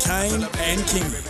Kane and Kingy.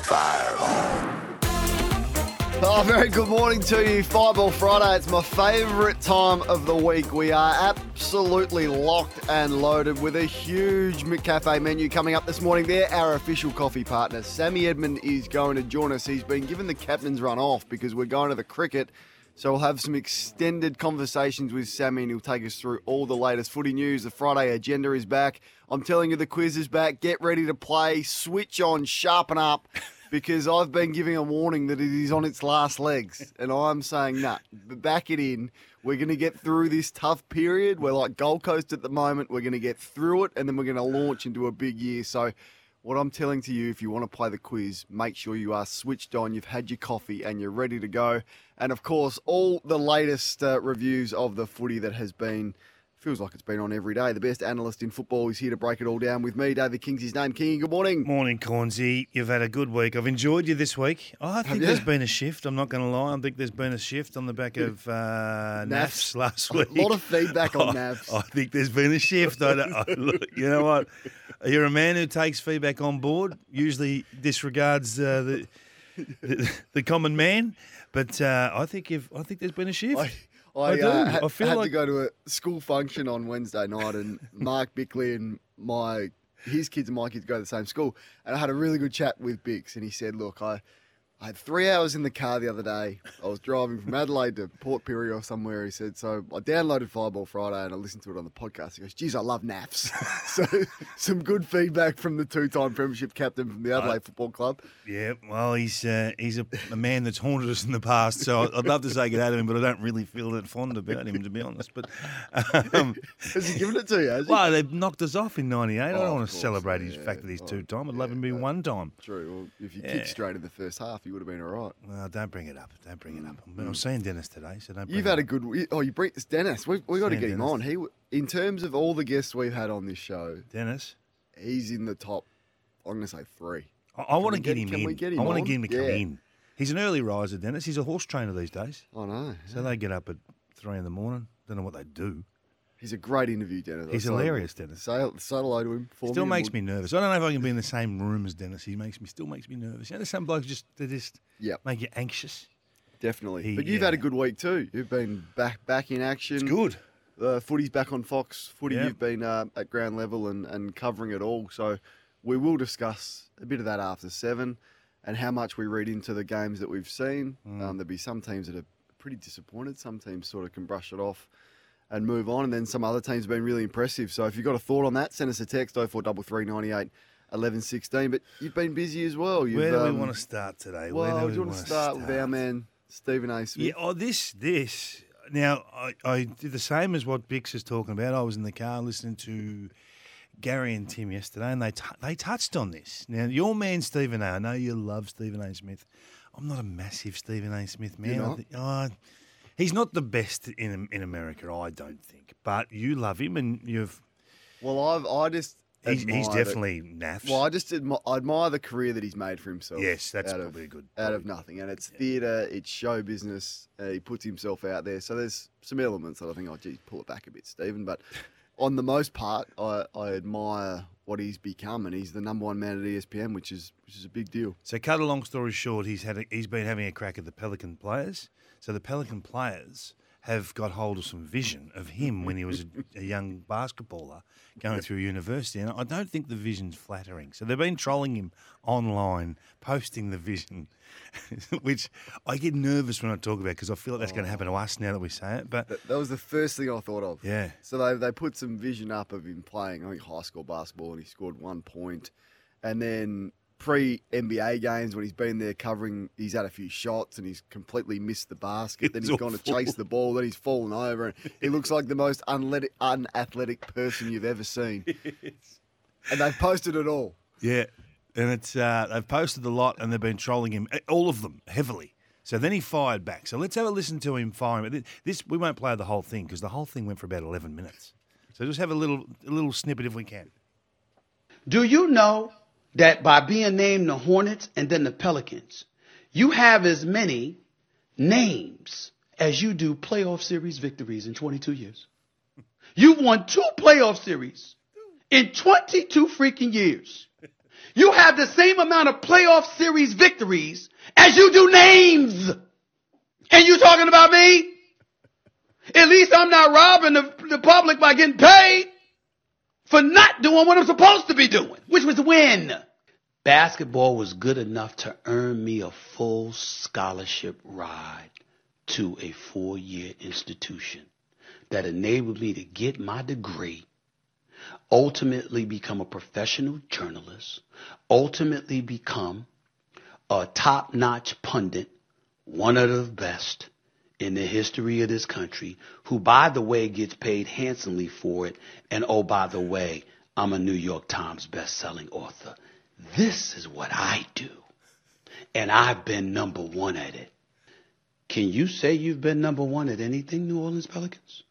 Oh, very good morning to you. Fireball Friday. It's my favourite time of the week. We are absolutely locked and loaded with a huge McCafe menu coming up this morning. They're our official coffee partner. Sammy Edmund is going to join us. He's been given the captain's run off because we're going to the cricket. So we'll have some extended conversations with Sammy and he'll take us through all the latest footy news. The Friday agenda is back. I'm telling you, the quiz is back. Get ready to play. Switch on, sharpen up because I've been giving a warning that it is on its last legs, and I'm saying, nah, back it in. We're going to get through this tough period. We're like Gold Coast at the moment. We're going to get through it, and then we're going to launch into a big year. So, what I'm telling to you, if you want to play the quiz, make sure you are switched on, you've had your coffee, and you're ready to go. And of course, all the latest uh, reviews of the footy that has been Feels like it's been on every day. The best analyst in football is here to break it all down with me, David King's his name. King, good morning. Morning, Cornsey. You've had a good week. I've enjoyed you this week. Oh, I think there's been a shift. I'm not going to lie. I think there's been a shift on the back of uh, NAFs last week. A lot of feedback on I- NAFs. I think there's been a shift. I don't, I, look, you know what? You're a man who takes feedback on board. Usually disregards uh, the, the the common man, but uh, I think if I think there's been a shift. I, I, I do. uh, had, I feel had to go to a school function on Wednesday night, and Mark Bickley and my his kids and my kids go to the same school, and I had a really good chat with Bix, and he said, "Look, I." I had three hours in the car the other day. I was driving from Adelaide to Port Pirie or somewhere. He said, so I downloaded Fireball Friday and I listened to it on the podcast. He goes, geez, I love naps. so some good feedback from the two-time premiership captain from the Adelaide Football Club. Yeah, well, he's uh, he's a, a man that's haunted us in the past, so I'd love to say good to him, but I don't really feel that fond about him, to be honest. But um, Has he given it to you? Has he? well, they've knocked us off in '98. I Oh, don't of want to celebrate his fact that he's two-time. I'd love him to be but- one time. True. Well, if you Yeah. kicked straight in the first half, you would have been all right. Well, don't bring it up. Don't bring it mm. up. I'm, I'm seeing Dennis today, so don't. Bring You've it had a up. good. Oh, you bring it's Dennis. We've we got to Sam get him Dennis. on. He, w- in terms of all the guests we've had on this show, Dennis. he's in the top. I'm going to say three. I, I want we to get, get- him can in. we get him I want to on? get him to come Yeah. in. He's an early riser, Dennis. He's a horse trainer these days, I know. so they get up at three in the morning. Don't know what they do. He's a great interview, Dennis. He's hilarious, Dennis. Say, say hello to him. For Still me, makes me nervous. I don't know if I can be in the same room as Dennis. He makes me still makes me nervous. You know, there's some blokes just they just Yep, make you anxious. definitely. He- but you've had a good week too. You've been back back in action. It's good. Uh, footy's back on Fox. Footy, Yeah. you've been uh, at ground level and, and covering it all. So we will discuss a bit of that after seven and how much we read into the games that we've seen. Mm. Um, there'll be some teams that are pretty disappointed. Some teams sort of can brush it off and move on. And then some other teams have been really impressive. So if you've got a thought on that, send us a text 0433 98 11 16. But you've been busy as well. You've, Where do we um, want to start today? Well, Where do we you want to start with our man, Stephen A. Smith? Yeah, oh, this, this. Now, I, I did the same as what Bix is talking about. I was in the car listening to Gary and Tim yesterday, and they t- they touched on this. Now, your man Stephen A. I know you love Stephen A. Smith. I'm not a massive Stephen A. Smith man. You're I not? think- oh, he's not the best in in America, I don't think. But you love him, and you've. Well, I've, I just. He's, he's definitely naffs. Well, I just admi- I admire the career that he's made for himself. yes, that's out probably of, a good. out of nothing, and it's theatre, it's show business. Uh, he puts himself out there, so there's some elements that I think, oh, geez, pull it back a bit, Stephen. But on the most part, I, I admire what he's become, and he's the number one man at ESPN, which is which is a big deal. So, cut a long story short, he's had a, he's been having a crack at the Pelican players. So the Pelican players have got hold of some vision of him when he was a, a young basketballer going through university, and I don't think the vision's flattering. So they've been trolling him online, posting the vision, which I get nervous when I talk about because I feel like that's going to oh. happen to us now that we say it. But That, that was the first thing I thought of. yeah, So they, they put some vision up of him playing, I think, high school basketball, and he scored one point. And then pre NBA games, when he's been there covering, he's had a few shots and he's completely missed the basket. then It's he's gone to chase the ball, then he's fallen over. And he looks like the most unlet- unathletic person you've ever seen. And they've posted it all. Yeah, and it's uh, they've posted a lot, and they've been trolling him, eh, all of them heavily. So then he fired back. So let's have a listen to him firing. This- This we won't play the whole thing because the whole thing went for about eleven minutes. So just have a little a little snippet if we can. Do you know that by being named the Hornets and then the Pelicans, you have as many names as you do playoff series victories in 22 years? You've won two playoff series in 22 freaking years. You have the same amount of playoff series victories as you do names. And you talking about me? At least I'm not robbing the, the public by getting paid for not doing what I'm supposed to be doing, which was win. Basketball was good enough to earn me a full scholarship ride to a four year institution that enabled me to get my degree, ultimately become a professional journalist, ultimately become a top notch pundit, one of the best in the history of this country, who by the way gets paid handsomely for it. And oh, by the way, I'm a New York Times best-selling author. This is what I do. And I've been number one at it. Can you say you've been number one at anything, New Orleans Pelicans?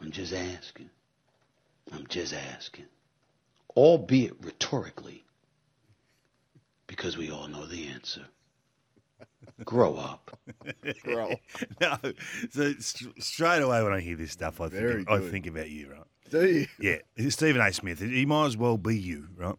I'm just asking. I'm just asking. Albeit rhetorically. Because we all know the answer. Grow up. Grow. no, so st- straight away when I hear this stuff, I Very think I think about you, right? Do you? Yeah, Stephen A. Smith. He might as well be you, right?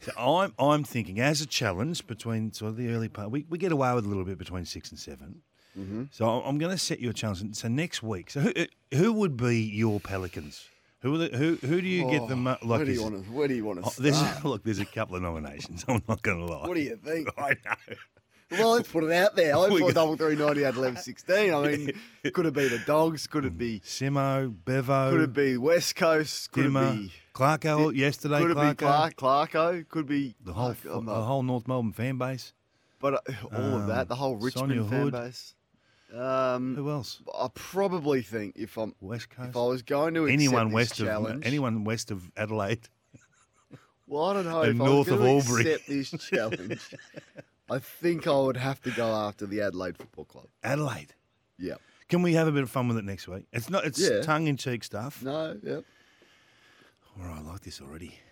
So I'm I'm thinking as a challenge between sort of the early part, we, we get away with a little bit between six and 7 Mm-hmm. So I'm going to set you a challenge. So next week, so who who would be your Pelicans? Who are the, who who do you get the mo- Oh, like? where do you want to? Where do you want oh, to there's look, there's a couple of nominations. I'm not going to lie. What do you think? I know. Well, let's put it out there. Thought got- double three ninety had eleven sixteen. I mean, could it be the dogs? Could it be? Simo, Bevo, Could it be West Coast? Could Dimmer, it be? Clarko yesterday. Could it be Clarko, Clark? Clarko? Could be the whole the whole North Melbourne fan base. But uh, all of that, Um, the whole Richmond Sonia fan Hood. base. Um, Who else? I probably think if I'm West Coast. if I was going to anyone this west challenge, of anyone west of Adelaide. well, I don't know. if north I was of Albury. accept this challenge, I think I would have to go after the Adelaide Football Club. Adelaide. Yeah. Can we have a bit of fun with it next week? It's not. It's Yeah. tongue in cheek stuff. No. Yep. All right, I like this already.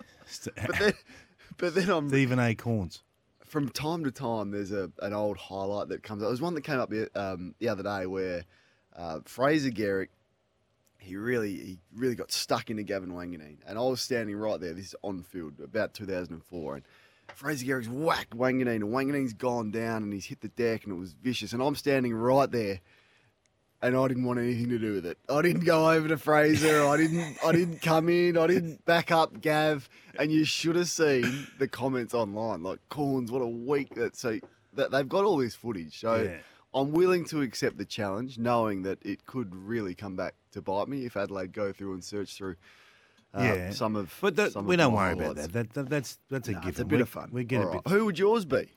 But then, but then I'm Stephen A. Cornes. from time to time, there's a an old highlight that comes up. There's one that came up the, um, the other day where uh, Fraser Gehrig, he really he really got stuck into Gavin Wanganeen, and I was standing right there. This is on field about 2004, and Fraser Gehrig's whacked Wanganeen, and Wanganeen's gone down, and he's hit the deck, and it was vicious, and I'm standing right there. And I didn't want anything to do with it. I didn't go over to Fraser. I didn't. I didn't come in. I didn't back up Gav. And you should have seen the comments online. Like Cornes, what a week that. So that they've got all this footage. So Yeah. I'm willing to accept the challenge, knowing that it could really come back to bite me if Adelaide go through and search through. Uh, yeah, some of. But that, some we of don't worry about that. That, that. That's that's a Nah, given. it's a bit we, of fun. We get All a right. bit. Who would yours be?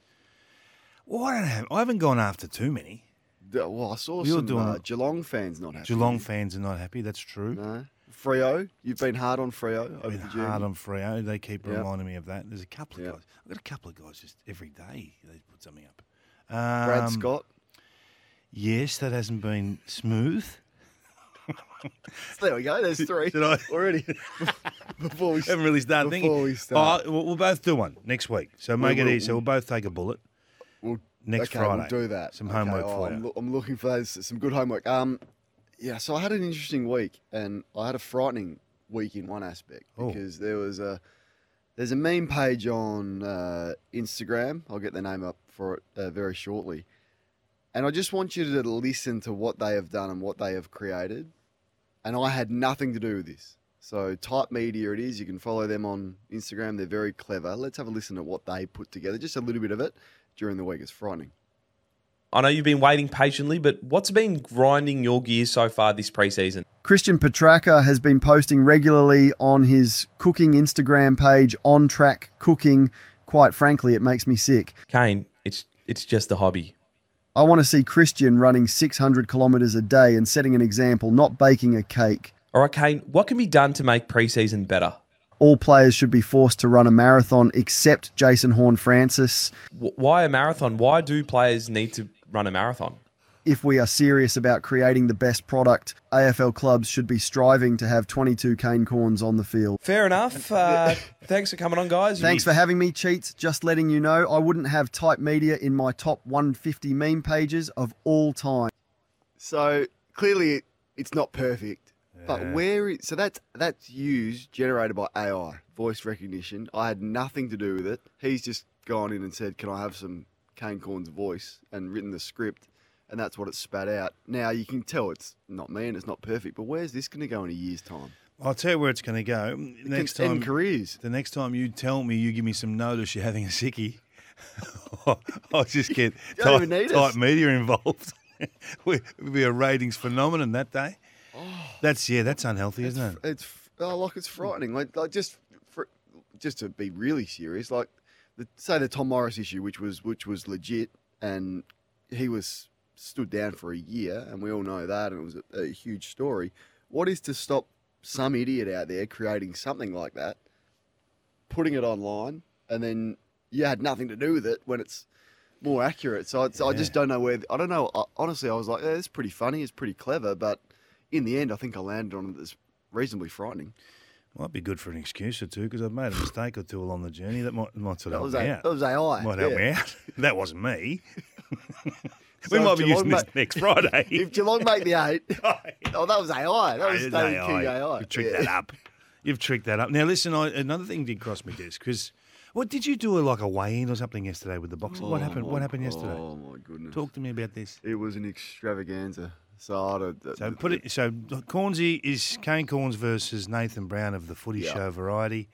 Well, I don't have. I haven't gone after too many. D- Well, I saw You're some doing uh. Geelong fans not happy. Geelong fans are not happy. That's true. No. Freo, you've been hard on over Been the hard on Freo. They keep Yep. reminding me of that. There's a couple of Yep. guys. I've got a couple of guys just every day. They put something up. Brad Um, Scott. Yes, that hasn't been smooth. There we go. There's three Did I? already. Before we haven't really started before thinking. we start. Oh, we'll, we'll both do one next week. So make it will, easy. So we'll- we'll both take a bullet We'll, next okay, Friday. We'll do that. Some Okay, homework oh, for I'm, you. loo- I'm looking for those, some good homework. Um, yeah. So I had an interesting week, and I had a frightening week in one aspect Oh. because there was a there's a meme page on uh, Instagram. I'll get the name up for it uh, very shortly, and I just want you to listen to what they have done and what they have created. And I had nothing to do with this. So Type Media it is. You can follow them on Instagram. They're very clever. Let's have a listen to what they put together. Just a little bit of it during the week. It's frightening. I know you've been waiting patiently, but what's been grinding your gears so far this preseason? Christian Petracca has been posting regularly on his cooking Instagram page, On Track Cooking. Quite frankly, it makes me sick. Kane, it's it's just a hobby. I want to see Christian running 600 kilometres a day and setting an example, not baking a cake. All right, Kane, what can be done to make preseason better? All players should be forced to run a marathon except Jason Horne-Francis. Why a marathon? Why do players need to run a marathon? If we are serious about creating the best product, AFL clubs should be striving to have 22 Kane Cornes on the field. Fair enough. Uh, thanks for coming on, guys. Thanks for having me, Cheats. Just letting you know, I wouldn't have Type Media in my top 150 meme pages of all time. So clearly, it, it's not perfect. But Yeah. where? It, so that's that's used generated by AI. voice recognition. I had nothing to do with it. He's just gone in and said, "Can I have some cane Corn's voice?" and written the script, and that's what it spat out. Now you can tell it's not me and it's not perfect, but where's this going to go in a year's time? I'll tell you where it's going to go. Next can end time, careers. the next time you tell me, you give me some notice you're having a sickie. I'll just get type, type media involved. It'll be a ratings phenomenon that day. Oh. That's yeah, that's unhealthy, isn't it? It's oh, like it's frightening. Like, like just for, just to be really serious, like the, say the Tom Morris issue, which was which was legit, and he was stood down for a year, and we all know that, and it was a, a huge story. What is to stop some idiot out there creating something like that, putting it online, and then you had nothing to do with it when it's more accurate? So it's, I just don't know where. I don't know. I, honestly, I was like, yeah, it's pretty funny, it's pretty clever, but in the end, I think I landed on it as reasonably frightening. Might be good for an excuse or two because I've made a mistake or two along the journey. That might, might sort of help me a, out. that was AI. might help me out. That wasn't me. So we might be Geelong using this next Friday. If Geelong make the eight, oh, oh, that was AI. That was David AI. King AI. You tricked Yeah. that up. You've tricked that up. Now, listen, I, another thing did cross my desk because what did you do? A, like a weigh-in or something yesterday with the boxing? what Oh happened? What happened yesterday? Oh my goodness! Talk to me about this. It was an extravaganza. So, I don't, uh, So put it. So Cornsey is Kane Cornes versus Nathan Brown of the Footy Yeah. Show variety,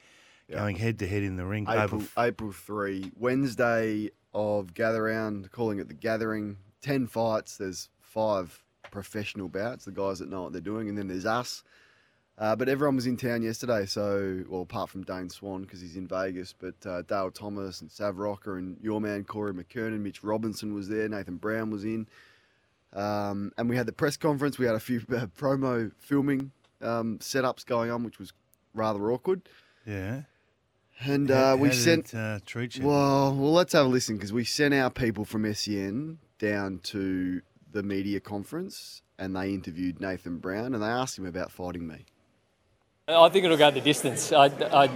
going head to head in the ring. April, over April 3, Wednesday of Gather Round, calling it the Gathering. 10 fights. There's five professional bouts, the guys that know what they're doing, and then there's us. Uh, but everyone was in town yesterday, so, well, apart from Dane Swan because he's in Vegas, but uh, Dale Thomas and Sav Rocker and your man Corey McKernan, Mitch Robinson was there, Nathan Brown was in. Um, and we had the press conference. We had a few uh, promo filming um, setups going on, which was rather awkward. yeah. And How- uh, we how sent. it, uh, treat you. Well, well, let's have a listen because we sent our people from SEN down to the media conference and they interviewed Nathan Brown and they asked him about fighting me. I think it'll go the distance. I, I,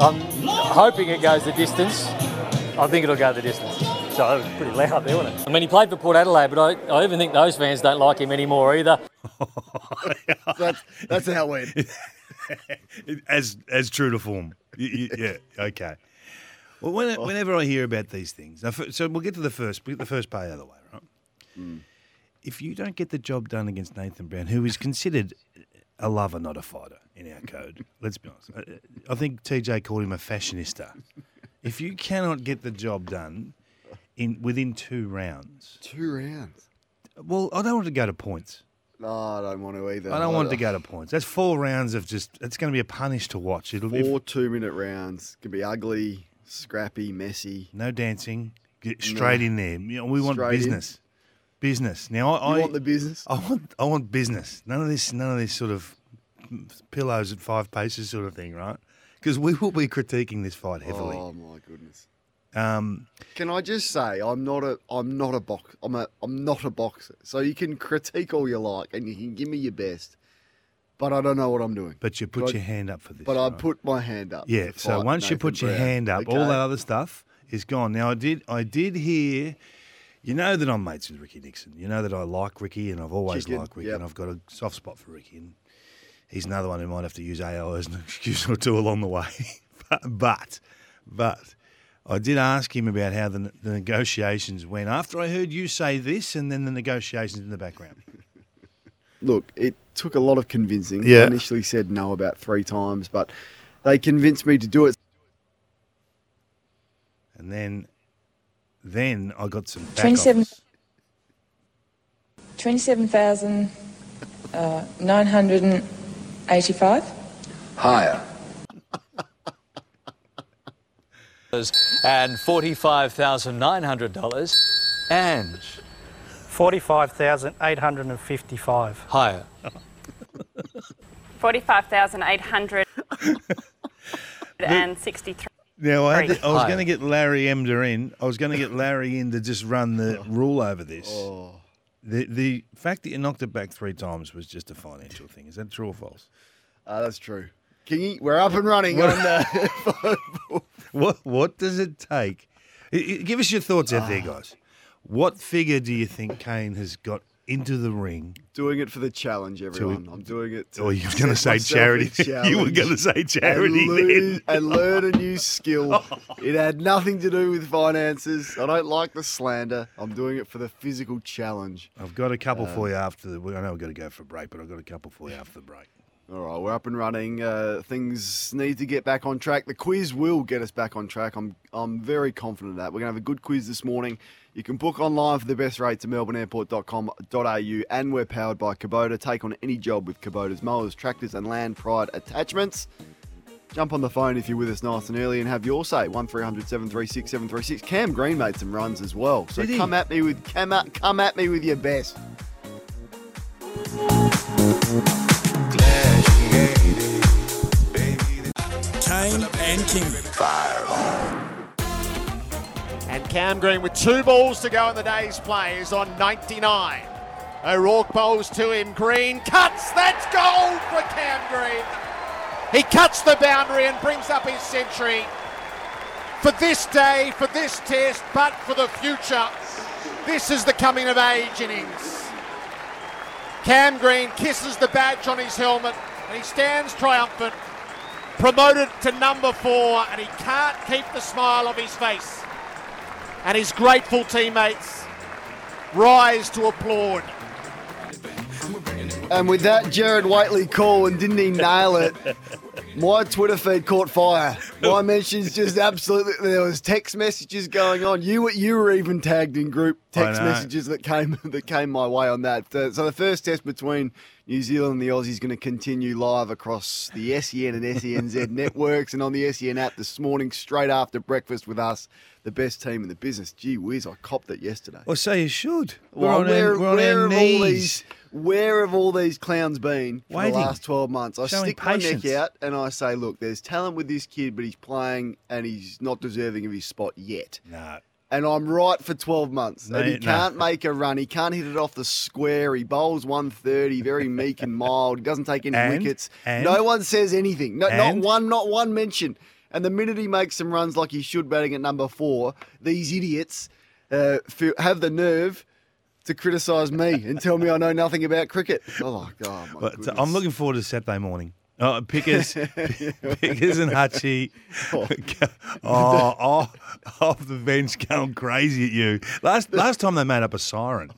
I'm hoping it goes the distance. I think it'll go the distance. So it was pretty loud there, wasn't it? I mean, he played for Port Adelaide, but I, I even think those fans don't like him anymore either. That's that's how it went. as as true to form. You- you- yeah. Okay. Well, when, oh. whenever I hear about these things, so we'll get to the first, get the first part out of the way, right? If you don't get the job done against Nathan Brown, who is considered a lover, not a fighter, in our code, let's be honest. I- I think TJ called him a fashionista. If you cannot get the job done in within two rounds, Two rounds. well, I don't want to go to points. No, I don't want to either. I don't want to go to points. That's four rounds of just. It's going to be a punish to watch. It'll Four two minute rounds can be ugly, scrappy, messy. No dancing. Get straight in there. You know, we want Straight in. business. Business. Now I, You I want the business? I want I want business. None of this none of this sort of pillows at five paces sort of thing, right? Because we will be critiquing this fight heavily. Oh my goodness. Um, Can I just say I'm not a I'm not a box I'm a I'm not a boxer. So you can critique all you like and you can give me your best, but I don't know what I'm doing. but you put But- your hand up for this. But I put my hand up. Yeah. So once you Nathan put your hand up, all that other stuff is gone. Now I did I did hear. You know that I'm mates with Ricky Nixon. You know that I like Ricky, and I've always Chicken, liked Ricky, yep. and I've got a soft spot for Ricky. And he's another one who might have to use AI as an excuse or two along the way. but, but, but I did ask him about how the, the negotiations went after I heard you say this, and then the negotiations in the background. Look, it took a lot of convincing. Yeah. I initially said no about three times, but they convinced me to do it. And then, then I got some back 27 27,985. Uh, higher. And $45,900 and Forty-five thousand eight hundred and fifty-five. higher. 45,863. Now I, had to, I was going to get Larry Emdur in. I was going to get Larry in to just run the rule over this. The the fact that you knocked it back three times was just a financial thing. Is that true or false? Uh, that's true. Kingy, we're up and running on uh, What what does it take? I- I- Give us your thoughts out there, guys. What figure do you think Kane has got into the ring. Doing it for the challenge, everyone. I'm doing it. Or you were going to say charity. you were going to say and, charity learn, then. and learn a new skill. It had nothing to do with finances. I don't like the slander. I'm doing it for the physical challenge. I've got a couple Uh, for you after the. I know we've got to go for a break, but I've got a couple for you after the break. All right, we're up and running. Uh, things need to get back on track. The quiz will get us back on track. I'm I'm very confident of that. We're going to have a good quiz this morning. You can book online for the best rates at melbourneairport.com.au and we're powered by Kubota. Take on any job with Kubota's mowers, tractors and land pride attachments. Jump on the phone if you're with us nice and early and have your say. 1300 736 736. Cam Green made some runs as well. So Did he? come at me with come at, come at me with your best. Kane and King. And Cam Green with two balls to go in the day's play is on 99. O'Rourke bowls to him. Green cuts. That's gold for Cam Green. He cuts the boundary and brings up his century for this day, for this test, but for the future. This is the coming of age innings. Cam Green kisses the badge on his helmet and he stands triumphant, promoted to number four, and he can't keep the smile off his face. And his grateful teammates rise to applaud. And with that Jared Whiteley call, and didn't he nail it? My Twitter feed caught fire. My mentions just absolutely. There was text messages going on. You were you were even tagged in group text messages that came that came my way on that. So the first test between New Zealand and the Aussies is going to continue live across the SEN and SENZ networks and on the SEN app this morning, straight after breakfast with us, the best team in the business. Gee whiz, I copped it yesterday. Well, so you should. We're Well, on our, we're on our knees. Where have all these clowns been for Waiting. the last twelve months? I Showing stick my neck out and I say, look, there's talent with this kid, but he's playing and he's not deserving of his spot yet. No. And I'm right for 12 months. No, and he no. can't make a run. He can't hit it off the square. He bowls 130, very meek and mild. He doesn't take any And? wickets. And? No one says anything. No, not one, not one mention. And the minute he makes some runs like he should batting at number four, these idiots uh, have the nerve to criticise me and tell me I know nothing about cricket. Oh, my God, But uh. I'm looking forward to Saturday morning. Oh, Pickers, Pickers and Hutchie, oh, oh, off the bench going crazy at you. Last last time they made up a siren,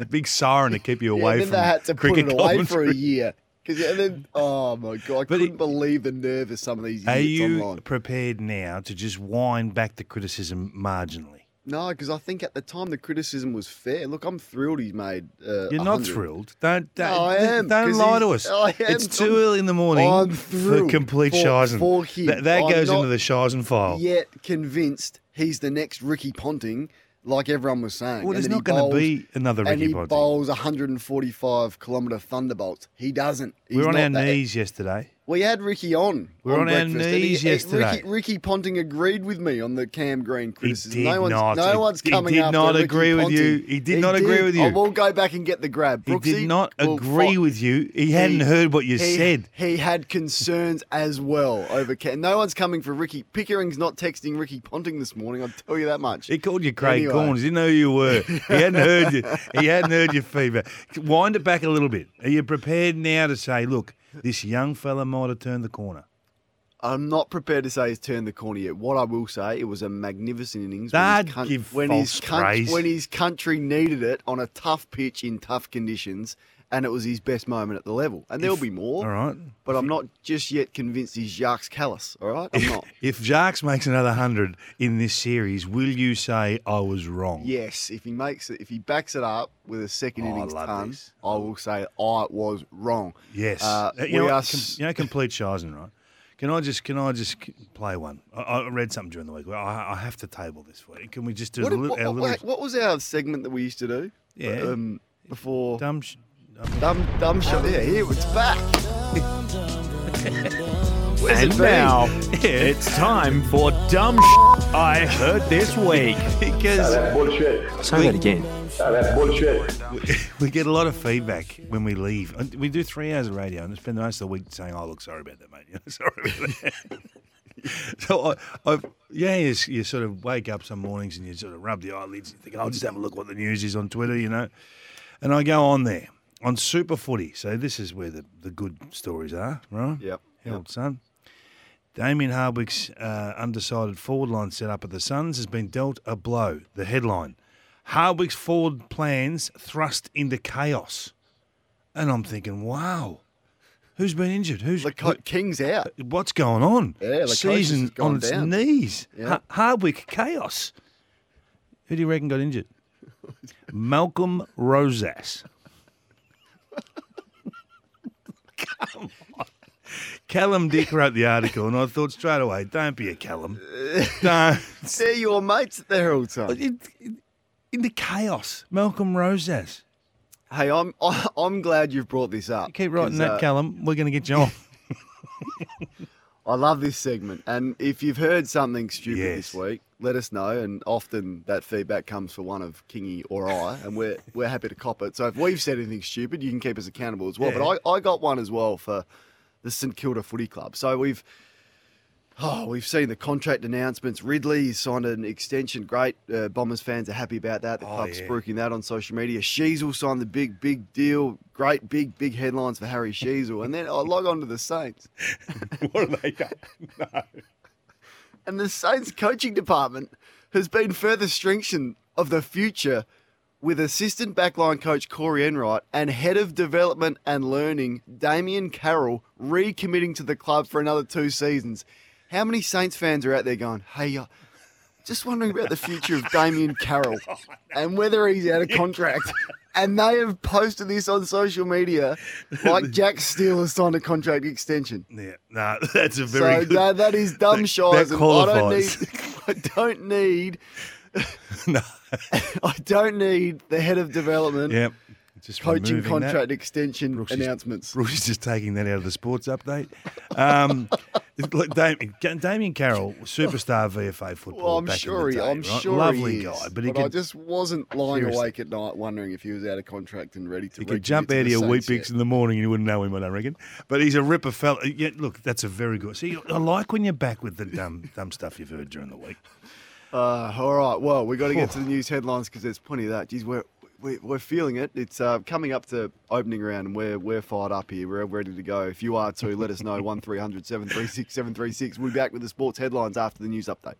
a big siren to keep you Yeah, away then from they had to put cricket it away for a year. year. 'Cause- and then, oh my god, I But couldn't it- believe the nerve of some of these Are you online. prepared now to just wind back the criticism marginally? No, because I think at the time the criticism was fair. Look, I'm thrilled he's made. Uh, You're not thrilled. Don't don't, No, I am, don't lie to us. I am. It's too I'm- early in the morning I'm for complete for- Shizen. for. That, goes into the Shizen file. Yet convinced he's the next Ricky Ponting, like everyone was saying. Well, And there's not going to be another Ricky And he Ponting. bowls 145 kilometre thunderbolts. He doesn't. He's we were on our that- knees yesterday. We had Ricky on. We were on our knees he- yesterday. Ricky, Ricky Ponting agreed with me on the Cam Green criticism. did no one's, not. No one's He coming did after not Ricky agree with Ponting. you. He did not agree with you. I will go back and get the grab. He did not agree fi- with you. He hadn't heard what you he- said. He had concerns as well over Cam. No one's coming for Ricky. Pickering's not texting Ricky Ponting this morning. I'll tell you that much. He called you Craig Anyway. Cornes. He didn't know who you were. He hadn't heard you. He hadn't heard your feedback. Wind it back a little bit. Are you prepared now to say, look, this young fella might have turned the corner? I'm not prepared to say he's turned the corner yet. What I will say, it was a magnificent innings. Don't when his, give when his praise. when his country needed it on a tough pitch in tough conditions, and it was his best moment at the level. And there'll be more. All right. But I'm not just yet convinced he's Jacques Kallis. All right, I'm not. If Jarks makes another hundred in this series, will you say I was wrong? yes, if he makes it, if he backs it up with a second Oh, innings ton, this. I will say I was wrong. Yes. Uh, Uh, you, know, are? Com- you know, complete Shizen, right? Can I just can I just play one? I, I read something during the week. I, I have to table this for you. Can we just do What, a little, what, our little what was our segment that we used to do? Yeah. Um, before dumb? Sh- dumb dumb dumb shot. Yeah, here it's back. And it now it's time for dumb I heard this week. because Say that again. we get a lot of feedback when we leave. And We do three hours of radio and spend the most of the week saying, "Oh, look, sorry about that, mate. Sorry about that." so I, I, yeah, you, s- you sort of wake up some mornings and you sort of rub the eyelids and think, "I'll just have a look what the news is on Twitter," you know. And I go on there on Super Footy. So this is where the, the good stories are, right? Yep. Herald Sun. Damien Hardwick's uh, undecided forward line set up at the Suns has been dealt a blow. The headline Hardwick's forward plans thrust into chaos. And I'm thinking, wow, who's been injured? Who's The co- King's out. What's going on? Yeah, Season on its down. knees. Yeah. Ha- Hardwick chaos. Who do you reckon got injured? Malcolm Rosas. Come on. Callum Dick wrote the article, and I thought straight away, don't be a Callum. Don't. They're your mates at the Herald Sun. In- in- Into chaos. Malcolm Rosas. Hey, I'm I'm glad you've brought this up. Keep writing that, uh, Callum. We're going to get you on. I love this segment, and if you've heard something stupid Yes. this week, let us know. And often that feedback comes for one of Kingy or I, and we're we're happy to cop it. So if we've said anything stupid, you can keep us accountable as well. Yeah. But I, I got one as well for the St Kilda Footy Club. So we've oh we've seen the contract announcements. Ridley signed an extension. Great, uh, Bombers fans are happy about that. The Oh, club's yeah. spruiking that on social media. Sheezel signed the big big deal. Great big big headlines for Harry Sheezel, and then I log on to the Saints. what have they done? No. And the Saints coaching department has been further strengthened of the future with assistant backline coach Corey Enright and head of development and learning Damien Carroll recommitting to the club for another two seasons. How many Saints fans are out there going, hey, uh, just wondering about the future of Damien Carroll and whether he's out of contract? And they have posted this on social media like Jack Steele has signed a contract extension. Yeah, no, that's a very so good. that, that is dumb that- shies. that I don't need. I don't need. no. I don't need the head of development Yep. Just coaching contract that. extension Brooks is- announcements. Brooks is just taking that out of the sports update. Um, look, Damien, Damien Carroll, superstar VFA football. Well, I'm back sure in he. day, I'm right? sure lovely he is, guy, but he I could, just wasn't lying Seriously. awake at night wondering if he was out of contract and ready to. he could jump out of the your Weet-Bix in the morning and you wouldn't know him, I don't reckon. But he's a ripper fella. Yeah, look, that's a very good. See, I like when you're back with the dumb, dumb stuff you've heard during the week. Uh, all right. Well, we've got to get to the news headlines because there's plenty of that. Geez, we're we're, we're feeling it. It's uh, coming up to opening round, and we're we're fired up here. We're ready to go. If you are too, let us know. One 736 736 We'll be back with the sports headlines after the news update.